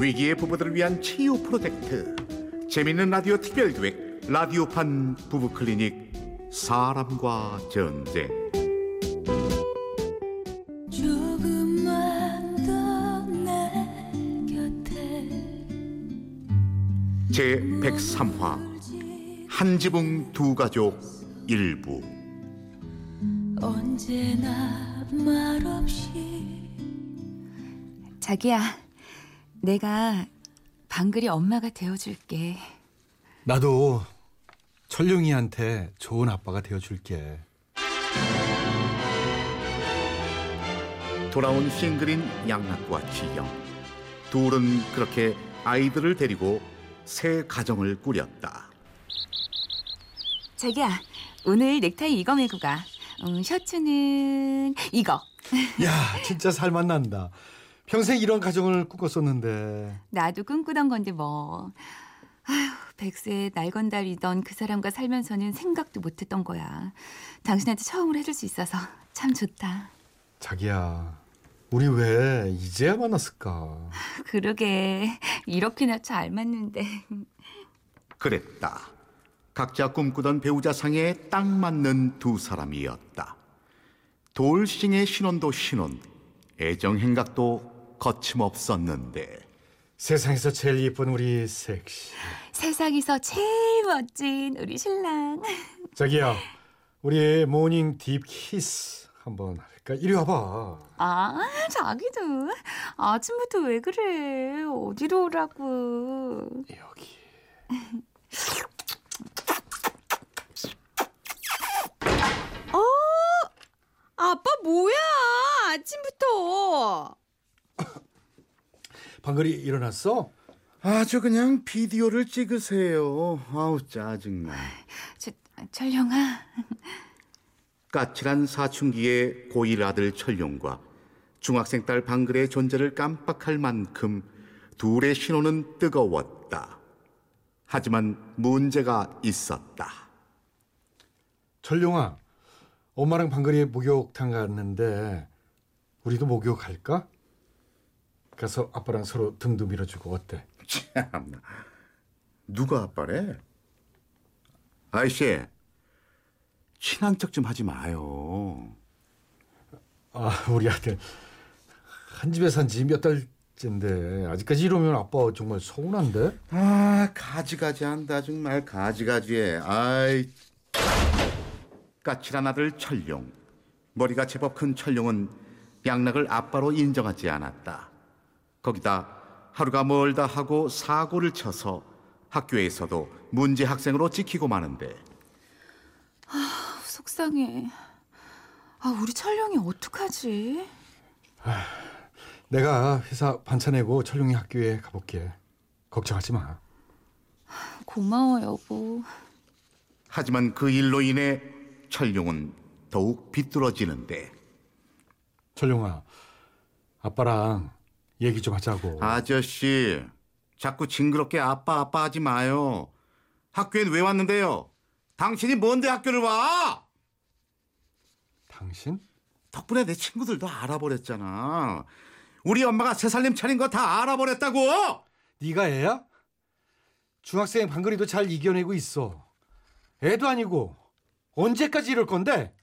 위기의 부부들을 위한 치유 프로젝트. 재밌는 라디오 특별기획 라디오판 부부클리닉 사람과 전쟁. 제 103화 한 지붕 두 가족 일부. 언제나 말없이 자기야, 내가 방글이 엄마가 되어줄게. 나도 철룡이한테 좋은 아빠가 되어줄게. 돌아온 싱글인 양락과 지영 둘은 그렇게 아이들을 데리고 새 가정을 꾸렸다 자기야, 오늘 넥타이 이거 메고 가. 음, 셔츠는 이거. 야, 진짜 살맛 난다. 평생 이런 가정을 꿈꿨었는데. 나도 꿈꾸던 건데 뭐. 아휴, 백세 날건달이던 그 사람과 살면서는 생각도 못했던 거야. 당신한테 처음으로 해줄 수 있어서 참 좋다. 자기야, 우리 왜 이제야 만났을까? 그러게 이렇게나 잘 맞는데. 그랬다 각자 꿈꾸던 배우자 상에 딱 맞는 두 사람이었다 돌싱의 신혼도 신혼 애정 행각도 거침없었는데 세상에서 제일 예쁜 우리 색시. 세상에서 제일 멋진 우리 신랑. 자기야, 우리 morning deep 키스 한번 할까? 이리 와봐. 아, 자기도 아침부터 왜 그래? 어디로 오라고? 여기. 아빠 뭐야? 아침부터. 방글이 일어났어? 아주 그냥 비디오를 찍으세요 아우 짜증나 저, 철령아, 까칠한 사춘기의 고1 아들 철룡과 중학생 딸 방글의 존재를 깜빡할 만큼 둘의 신호는 뜨거웠다. 하지만 문제가 있었다. 철룡아, 엄마랑 방글이 목욕탕 갔는데 우리도 목욕할까? 가서 아빠랑 서로 등도 밀어주고 어때? 참나. 누가 아빠래? 아이씨, 친한 척 좀 하지 마요. 아, 우리 아들 한 집에 산 지 몇 달째인데 아직까지 이러면 아빠 정말 서운한데? 아, 가지가지 한다, 정말 가지가지해. 아이. 까칠한 아들 철룡. 머리가 제법 큰 철룡은 양락을 아빠로 인정하지 않았다. 거기다 하루가 멀다 하고 사고를 쳐서 학교에서도 문제 학생으로 찍히고 마는데 속상해. 아, 우리 철령이 어떡하지? 내가 회사 반차 내고 철룡이 학교에 가볼게. 걱정하지 마. 고마워, 여보. 하지만 그 일로 인해 철룡은 더욱 비뚤어지는데 철룡아, 아빠랑 얘기 좀 하자고. 아저씨 자꾸 징그럽게 아빠 아빠 하지 마요. 학교엔 왜 왔는데요? 당신이 뭔데 학교를 와? 당신? 덕분에 내 친구들도 알아버렸잖아. 우리 엄마가 새 살림 차린 거 다 알아버렸다고. 네가 애야? 중학생 방글이도 잘 이겨내고 있어. 애도 아니고 언제까지 이럴 건데?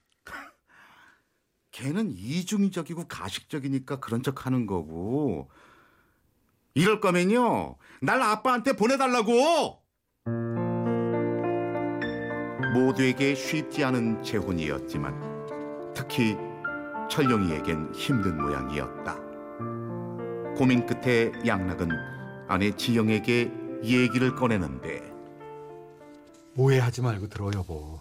걔는 이중적이고 가식적이니까 그런 척 하는 거고. 이럴 거면요. 날 아빠한테 보내달라고! 모두에게 쉽지 않은 재혼이었지만 특히 철룡이에겐 힘든 모양이었다. 고민 끝에 양락은 아내 지영에게 얘기를 꺼내는데 오해하지 말고 들어 여보.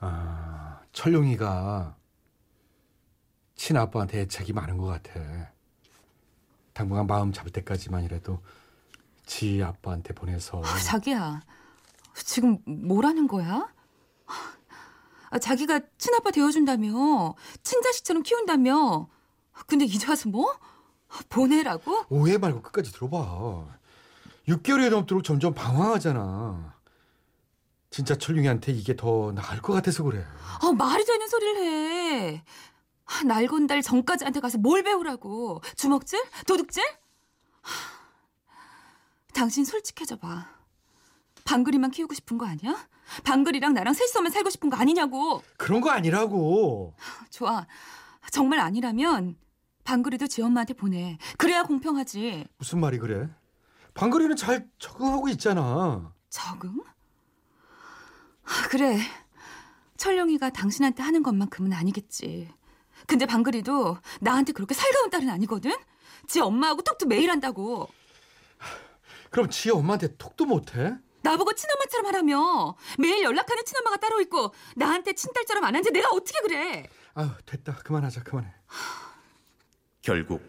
아, 철룡이가 친아빠한테 애착이 많은 것 같아. 당분간 마음 잡을 때까지만이라도 지 아빠한테 보내서 아, 자기야, 지금 뭐라는 거야? 아, 자기가 친아빠 되어준다며, 친자식처럼 키운다며. 근데 이제 와서 뭐? 보내라고? 오해 말고 끝까지 들어봐. 6개월이 넘도록 점점 방황하잖아. 진짜 철룡이한테 이게 더 나을 것 같아서 그래. 아, 말이 되는 소리를 해. 아, 하, 날건달 전까지한테 가서 뭘 배우라고? 주먹질? 도둑질? 하, 당신 솔직해져 봐. 방글이만 키우고 싶은 거 아니야? 방글이랑 나랑 셋이서만 살고 싶은 거 아니냐고. 그런 거 아니라고. 좋아. 정말 아니라면 방글이도 지 엄마한테 보내. 그래야 공평하지. 무슨 말이 그래? 방글이는 잘 적응하고 있잖아. 적응? 아, 그래. 철룡이가 당신한테 하는 것만큼은 아니겠지. 근데 방글이도 나한테 그렇게 살가운 딸은 아니거든? 지 엄마하고 톡톡 매일 한다고. 그럼 지 엄마한테 톡도 못해? 나보고 친엄마처럼 하라며. 매일 연락하는 친엄마가 따로 있고 나한테 친딸처럼 안 하는지 내가 어떻게 그래. 아유 됐다 그만하자 그만해. 결국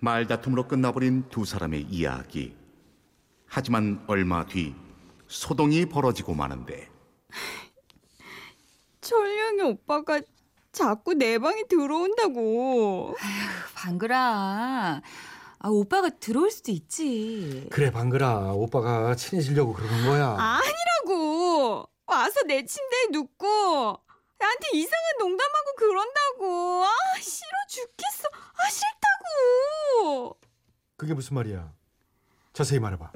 말다툼으로 끝나버린 두 사람의 이야기. 하지만 얼마 뒤 소동이 벌어지고 마는데 철령이 오빠가 자꾸 내 방에 들어온다고. 방글아. 아, 오빠가 들어올 수도 있지. 그래 방글아 오빠가 친해지려고 그러는 거야. 아니라고. 와서 내 침대에 눕고 나한테 이상한 농담하고 그런다고. 아 싫어 죽겠어. 아 싫다고. 그게 무슨 말이야? 자세히 말해봐.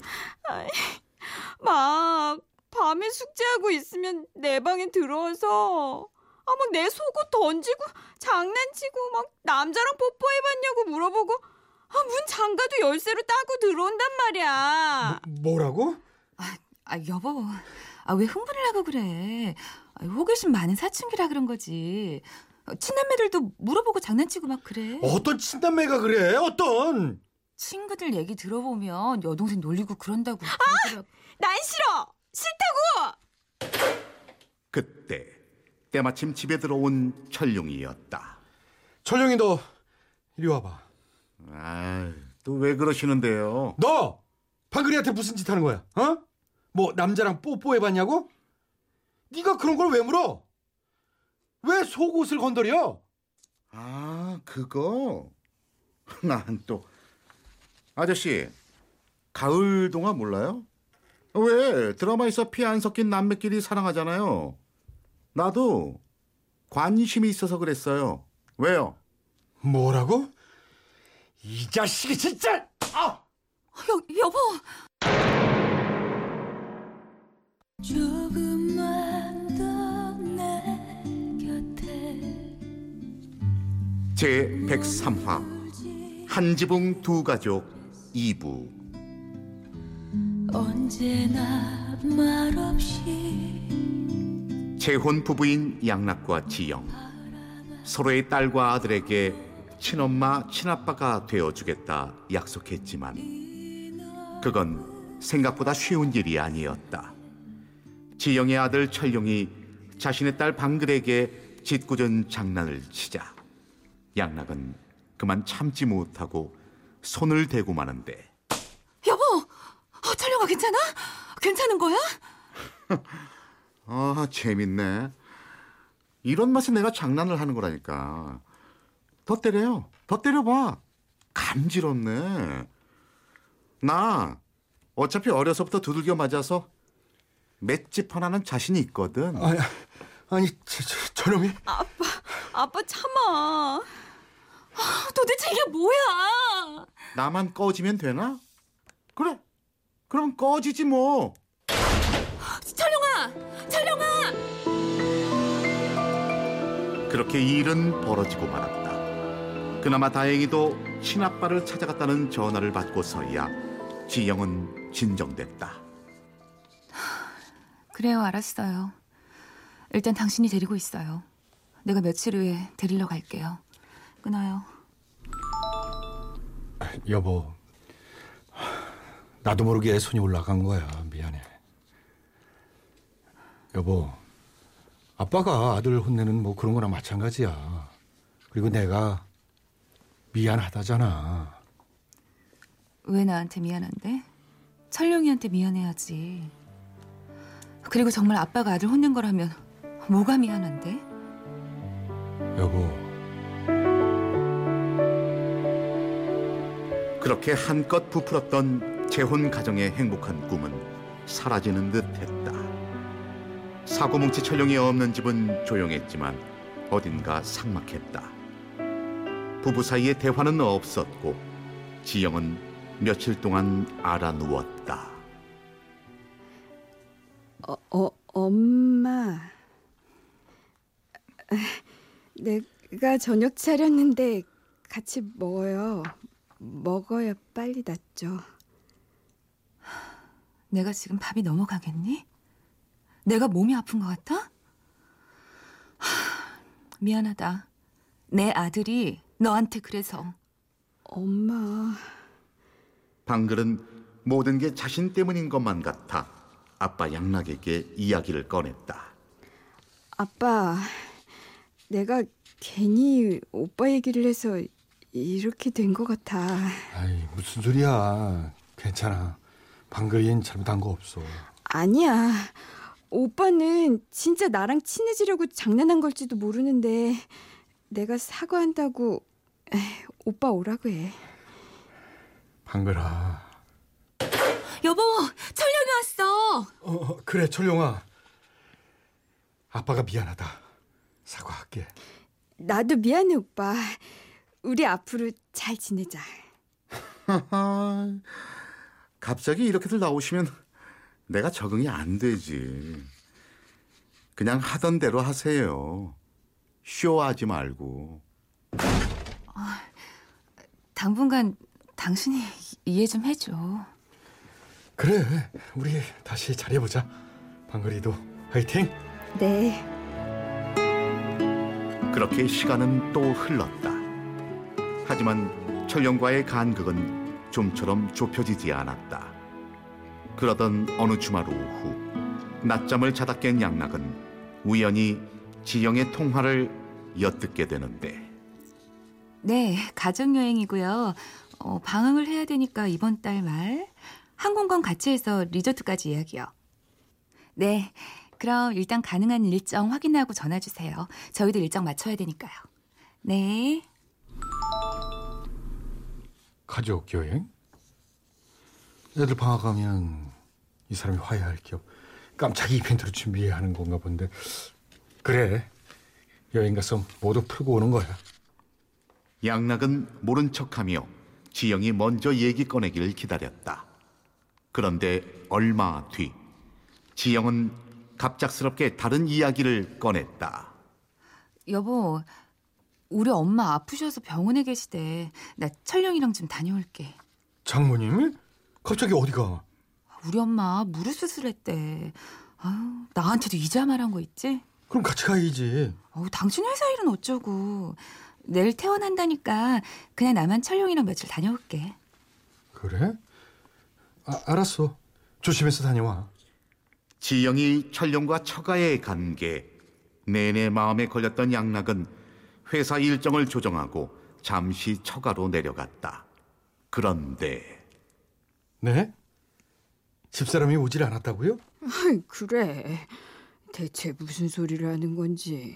막 밤에 숙제하고 있으면 내 방에 들어와서 아 막 내 속옷 던지고 장난치고 막 남자랑 뽀뽀해봤냐고 물어보고 아 문 잠가도 열쇠로 따고 들어온단 말이야. 뭐 라고? 아, 여보. 아, 왜 흥분을 하고 그래? 아, 호기심 많은 사춘기라 그런 거지. 어, 친남매들도 물어보고 장난치고 막 그래. 어떤 친남매가 그래? 어떤? 친구들 얘기 들어보면 여동생 놀리고 그런다고. 그러더라고. 난 싫어. 싫다고. 그때 때마침 집에 들어온 철룡이었다. 철룡이 너 이리 와봐. 아또 왜 그러시는데요? 너 방글이한테 무슨 짓 하는 거야? 어? 뭐 남자랑 뽀뽀해봤냐고? 네가 그런 걸 왜 물어? 왜 속옷을 건드려? 아 그거 난 또 아저씨 가을 동화 몰라요? 왜 드라마에서 피 안 섞인 남매끼리 사랑하잖아요. 나도 관심이 있어서 그랬어요. 왜요? 뭐라고? 이 자식이 진짜! 아! 여, 여보. 조금만 더내 곁에 제 103화 한 지붕 두 가족 2부 언제나 말없이 재혼 부부인 양락과 지영 서로의 딸과 아들에게 친엄마 친아빠가 되어주겠다 약속했지만 그건 생각보다 쉬운 일이 아니었다 지영의 아들 철룡이 자신의 딸 방글에게 짓궂은 장난을 치자 양락은 그만 참지 못하고 손을 대고 마는데 여보. 어, 철룡아 괜찮아? 괜찮은 거야? 아, 재밌네. 이런 맛에 내가 장난을 하는 거라니까. 더 때려요. 더 때려봐. 감지럽네. 나 어차피 어려서부터 두들겨 맞아서 맷집 하나는 자신이 있거든. 아니, 아니 저, 저, 저놈이 아빠 참아. 아, 도대체 이게 뭐야? 나만 꺼지면 되나? 그래. 그럼 꺼지지 뭐. 철룡아! 철룡아! 그렇게 일은 벌어지고 말았다. 그나마 다행히도 친아빠를 찾아갔다는 전화를 받고서야 지영은 진정됐다. 그래요, 알았어요. 일단 당신이 데리고 있어요. 내가 며칠 후에 데리러 갈게요. 끊어요. 여보 나도 모르게 손이 올라간 거야 미안해 여보 아빠가 아들 혼내는 뭐 그런 거나 마찬가지야 그리고 내가 미안하다잖아 왜 나한테 미안한데? 철룡이한테 미안해야지. 그리고 정말 아빠가 아들 혼낸 거라면 뭐가 미안한데? 여보 그렇게 한껏 부풀었던 재혼 가정의 행복한 꿈은 사라지는 듯 했다. 사고뭉치 철룡이 없는 집은 조용했지만 어딘가 삭막했다. 부부 사이에 대화는 없었고 지영은 며칠 동안 알아 누웠다. 어, 어 엄마. 내가 저녁 차렸는데 같이 먹어요. 먹어야 빨리 낫죠. 내가 지금 밥이 넘어가겠니? 내가 몸이 아픈 것 같아? 하, 미안하다. 내 아들이 너한테 그래서. 엄마. 방글은 모든 게 자신 때문인 것만 같아 아빠 양락에게 이야기를 꺼냈다. 아빠, 내가 괜히 오빠 얘기를 해서 이렇게 된 것 같아. 아이 무슨 소리야. 괜찮아. 방글이엔 잘못한 거 없어. 아니야. 오빠는 진짜 나랑 친해지려고 장난한 걸지도 모르는데 내가 사과한다고 에이, 오빠 오라고 해. 방글아. 여보, 철령이 왔어. 어, 어, 그래 철룡아. 아빠가 미안하다. 사과할게. 나도 미안해 오빠. 우리 앞으로 잘 지내자. 갑자기 이렇게들 나오시면 내가 적응이 안 되지. 그냥 하던 대로 하세요. 쇼하지 말고. 당분간 당신이 이해 좀 해줘. 그래 우리 다시 잘해보자. 방글이도 화이팅. 네. 그렇게 시간은 또 흘렀다. 하지만 철령과의 간극은 좀처럼 좁혀지지 않았다. 그러던 어느 주말 오후 낮잠을 자다 깬 양락은 우연히 지영의 통화를 엿듣게 되는데 네, 가족여행이고요. 어, 방황을 해야 되니까 이번 달 말 항공권 같이 해서 리조트까지 예약이요. 네, 그럼 일단 가능한 일정 확인하고 전화 주세요. 저희도 일정 맞춰야 되니까요. 네. 가족 여행? 애들 방학하면 이 사람이 화해할 겸 깜짝이 이벤트를 준비해야 하는 건가 본데 그래 여행 가서 모두 풀고 오는 거야 양락은 모른 척하며 지영이 먼저 얘기 꺼내기를 기다렸다. 그런데 얼마 뒤 지영은 갑작스럽게 다른 이야기를 꺼냈다. 여보, 우리 엄마 아프셔서 병원에 계시대. 나 철령이랑 좀 다녀올게. 장모님? 갑자기 어디가? 우리 엄마 무릎 수술했대. 아유, 나한테도 이자 말한 거 있지? 그럼 같이 가야지 어우, 당신 회사 일은 어쩌고. 내일 퇴원한다니까 그냥 나만 철룡이랑 며칠 다녀올게. 그래? 아, 알았어 조심해서 다녀와 지영이 철령과 처가의 관계 내내 마음에 걸렸던 양락은 회사 일정을 조정하고 잠시 처가로 내려갔다. 그런데 네? 집사람이 오질 않았다고요? 그래. 대체 무슨 소리를 하는 건지.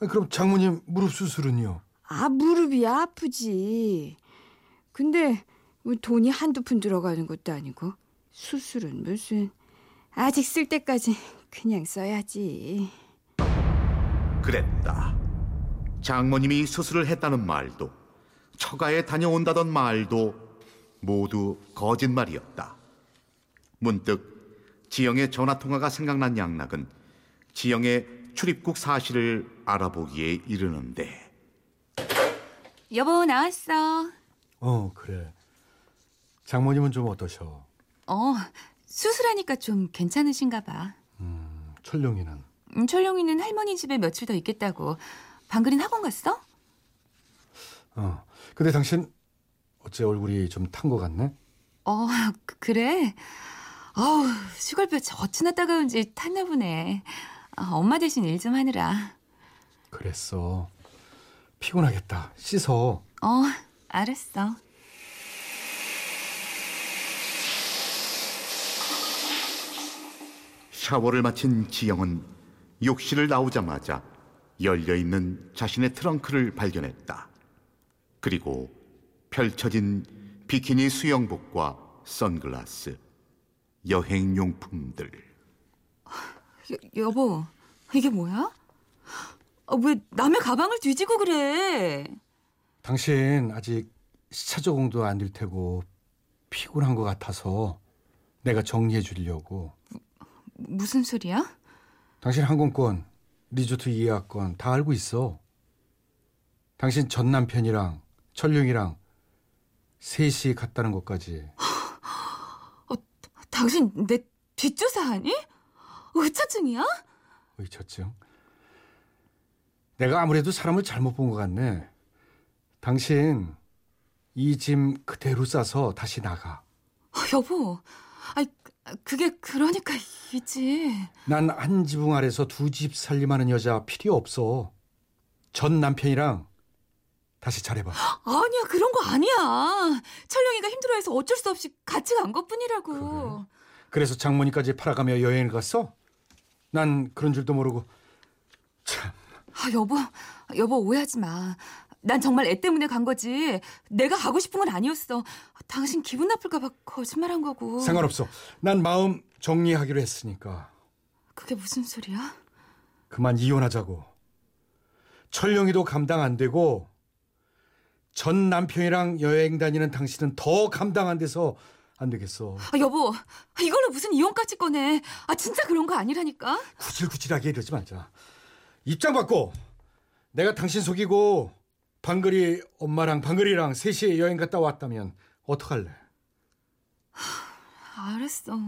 아, 그럼 장모님 무릎 수술은요? 아, 무릎이 아프지. 근데 뭐 돈이 한두 푼 들어가는 것도 아니고 수술은 무슨 아직 쓸 때까지 그냥 써야지. 그랬다. 장모님이 수술을 했다는 말도 처가에 다녀온다던 말도 모두 거짓말이었다. 문득 지영의 전화 통화가 생각난 양락은 지영의 출입국 사실을 알아보기에 이르는데 여보 나왔어. 어 그래 장모님은 좀 어떠셔? 어 수술하니까 좀 괜찮으신가 봐. 철룡이는? 음, 철룡이는 할머니 집에 며칠 더 있겠다고. 방글인 학원 갔어? 어 근데 당신 어째 얼굴이 좀 탄 것 같네? 어 그- 그래. 어우 슈걸볕이 어찌나 따가운지 탔나 보네. 아, 엄마 대신 일 좀 하느라. 그랬어 피곤하겠다 씻어 어 알았어. 샤워를 마친 지영은 욕실을 나오자마자 열려 있는 자신의 트렁크를 발견했다. 그리고 펼쳐진 비키니 수영복과 선글라스, 여행 용품들. 여, 여보 이게 뭐야? 아, 왜 남의 가방을 뒤지고 그래? 당신 아직 시차 적응도 안 될 테고 피곤한 것 같아서 내가 정리해 주려고. 무 슨 소리야? 당신 항공권, 리조트 예약권 다 알고 있어. 당신 전 남편이랑 철룡이랑 셋이 갔다는 것까지. 당신 내 뒷조사하니? 의처증이야? 의처증. 내가 아무래도 사람을 잘못 본 것 같네. 당신 이 짐 그대로 싸서 다시 나가. 어, 여보, 아이 그게 그러니까 이지. 난 한 지붕 아래서 두 집 살림하는 여자 필요 없어. 전 남편이랑 다시 잘해봐. 아니야 그런 거 아니야. 철령이가 힘들어해서 어쩔 수 없이 같이 간 것뿐이라고. 그래? 그래서 장모님까지 팔아가며 여행을 갔어? 난 그런 줄도 모르고 참 아 여보, 여보 오해하지 마. 난 정말 애 때문에 간 거지. 내가 가고 싶은 건 아니었어. 당신 기분 나쁠까봐 거짓말한 거고. 상관없어. 난 마음 정리하기로 했으니까 그게 무슨 소리야? 그만 이혼하자고. 철령이도 감당 안 되고 전 남편이랑 여행 다니는 당신은 더 감당 안 돼서 안 되겠어. 아 여보, 이걸로 무슨 이혼까지 꺼내? 아 진짜 그런 거 아니라니까. 구질구질하게 이러지 말자. 입장 바꿔. 내가 당신 속이고 방글이 엄마랑 방글이랑 셋이 여행 갔다 왔다면 어떡할래? 알았어.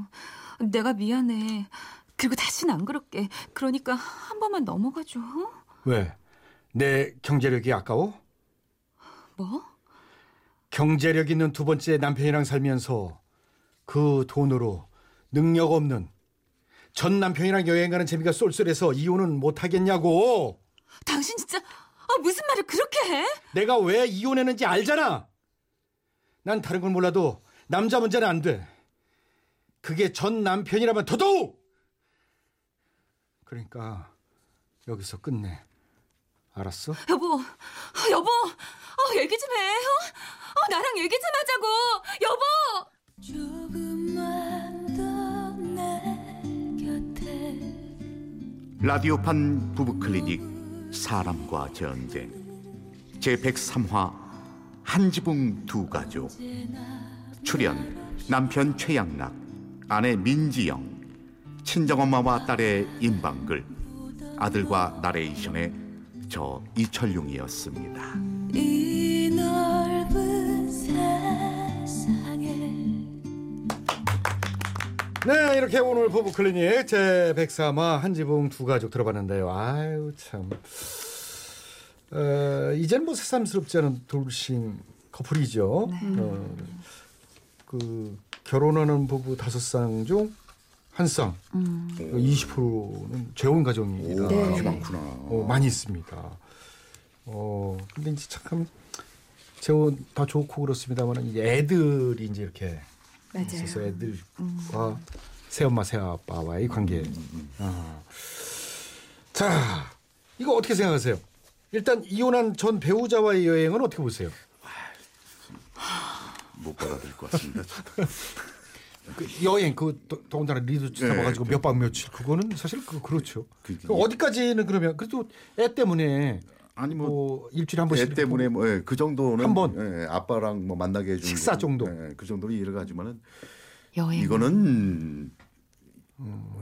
내가 미안해. 그리고 다시는 안 그럴게. 그러니까 한 번만 넘어가줘. 왜? 내 경제력이 아까워? 뭐? 경제력 있는 두 번째 남편이랑 살면서 그 돈으로 능력 없는 전 남편이랑 여행 가는 재미가 쏠쏠해서 이혼은 못 하겠냐고. 당신 진짜 아, 무슨 말을 그렇게 해? 내가 왜 이혼했는지 알잖아. 난 다른 건 몰라도 남자 문제는 안 돼. 그게 전 남편이라면 더더욱. 그러니까 여기서 끝내. 알았어? 여보, 아, 여보, 어, 얘기 좀 해. 어? 어, 나랑 얘기 좀 하자고. 여보. 조금만 더내 곁에 라디오판 부부클리닉 사람과 전쟁 제 103화 한 지붕 두 가족 출연 남편 최양락 아내 민지영 친정엄마와 딸의 임방글 아들과 나레이션의 저 이철용이었습니다. 이 넓은 세상에 네, 이렇게 오늘 부부 클리닉 제 103화 한지붕 두 가족 들어봤는데요. 아유, 참. 어, 이제는 뭐 새삼스럽지 않은 돌싱 커플이죠. 어, 그 결혼하는 부부 다섯 쌍 중 한 쌍, 음. 20%는 재혼 가정이라 네. 많구나. 어, 많이 있습니다. 어, 근데 이제 참 재혼 다 좋고 그렇습니다만 이제 애들이 이제 이렇게 맞아요. 있어서 애들과 새엄마 새아빠와의 관계. 아. 자, 이거 어떻게 생각하세요? 일단 이혼한 전 배우자와의 여행은 어떻게 보세요? 못 받아들일 것 같습니다. 그 여행 그 더- 더군다나 리조트 네, 잡아가지고 그- 몇밤 며칠 그거는 사실 그 그렇죠. 그- 그 어디까지는 그러면 그래도 애 때문에 아니 뭐 뭐 일주일에 한 번씩 애 때문에 뭐그 정도는 한 번. 예, 아빠랑 뭐 만나게 해주는 식사 거, 정도. 예, 그 정도는 이해를 가지만은 여행. 이거는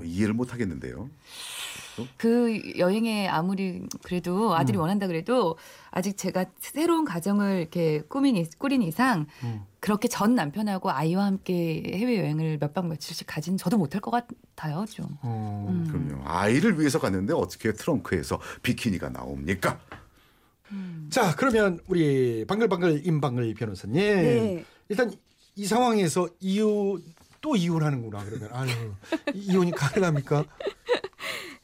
이해를 못 하겠는데요. 그 여행에 아무리 그래도 아들이 원한다 그래도 아직 제가 새로운 가정을 이렇게 꾸민 이- 꾸린 이상 음. 그렇게 전 남편하고 아이와 함께 해외 여행을 몇 박 며칠씩 가진 저도 못할 것 같아요 좀. 어, 음. 그럼요. 아이를 위해서 갔는데 어떻게 트렁크에서 비키니가 나옵니까? 자 그러면 우리 방글방글 임방글 변호사님 네. 일단 이 상황에서 이혼 또 이혼하는구나 그러면 아유 이- 이혼이 가능합니까?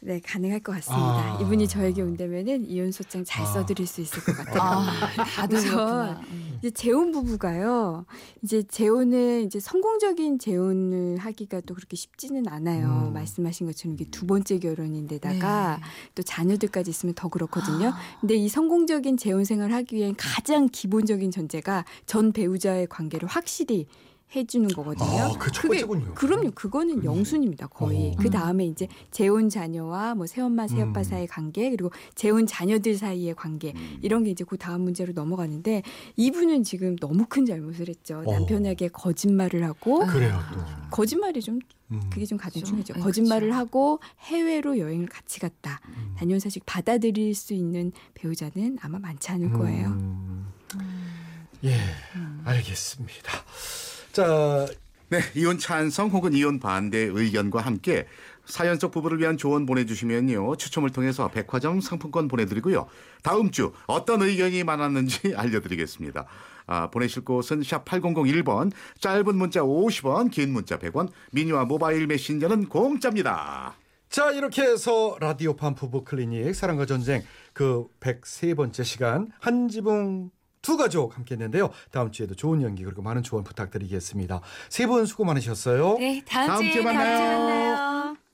네, 가능할 것 같습니다. 아. 이분이 저에게 온다면은 이혼 소장 잘 아. 써드릴 수 있을 것 같아요. 아, 다들 그렇구나. 음. 이제 재혼 부부가요. 이제 재혼을 이제 성공적인 재혼을 하기가 또 그렇게 쉽지는 않아요. 음. 말씀하신 것처럼 이게 두 번째 결혼인데다가 네. 또 자녀들까지 있으면 더 그렇거든요. 아. 근데 이 성공적인 재혼 생활을 하기 위한 가장 기본적인 전제가 전 배우자의 관계를 확실히 해주는 거거든요. 아, 그첫 그게- 번째군요. 그럼요. 그거는 영순입니다. 거의. 어. 그 다음에 이제 재혼 자녀와 뭐 새엄마 새아빠 음. 사이의 관계 그리고 재혼 자녀들 사이의 관계 이런 게 이제 그 다음 문제로 넘어가는데 이분은 지금 너무 큰 잘못을 했죠. 어. 남편에게 거짓말을 하고 그래요 또. 거짓말이 좀 음. 그게 좀 가장 좀, 중요하죠. 아이, 거짓말을 그쵸. 하고 해외로 여행을 같이 갔다. 음. 단연 사실 받아들일 수 있는 배우자는 아마 많지 않을 거예요. 음. 예, 알겠습니다. 자, 네, 이혼 찬성 혹은 이혼 반대 의견과 함께 사연 속 부부를 위한 조언 보내주시면요 추첨을 통해서 백화점 상품권 보내드리고요 다음 주 어떤 의견이 많았는지 알려드리겠습니다. 아, 보내실 곳은 샵 8001번 짧은 문자 50원 긴 문자 100원 미니와 모바일 메신저는 공짜입니다. 자 이렇게 해서 라디오판 부부 클리닉 사랑과 전쟁 그 103번째 시간 한지붕 두 가족 함께 했는데요. 다음 주에도 좋은 연기 그리고 많은 조언 부탁드리겠습니다. 세 분 수고 많으셨어요. 네, 다음, 다음 주에 주에 다음 주에 만나요. 만나요.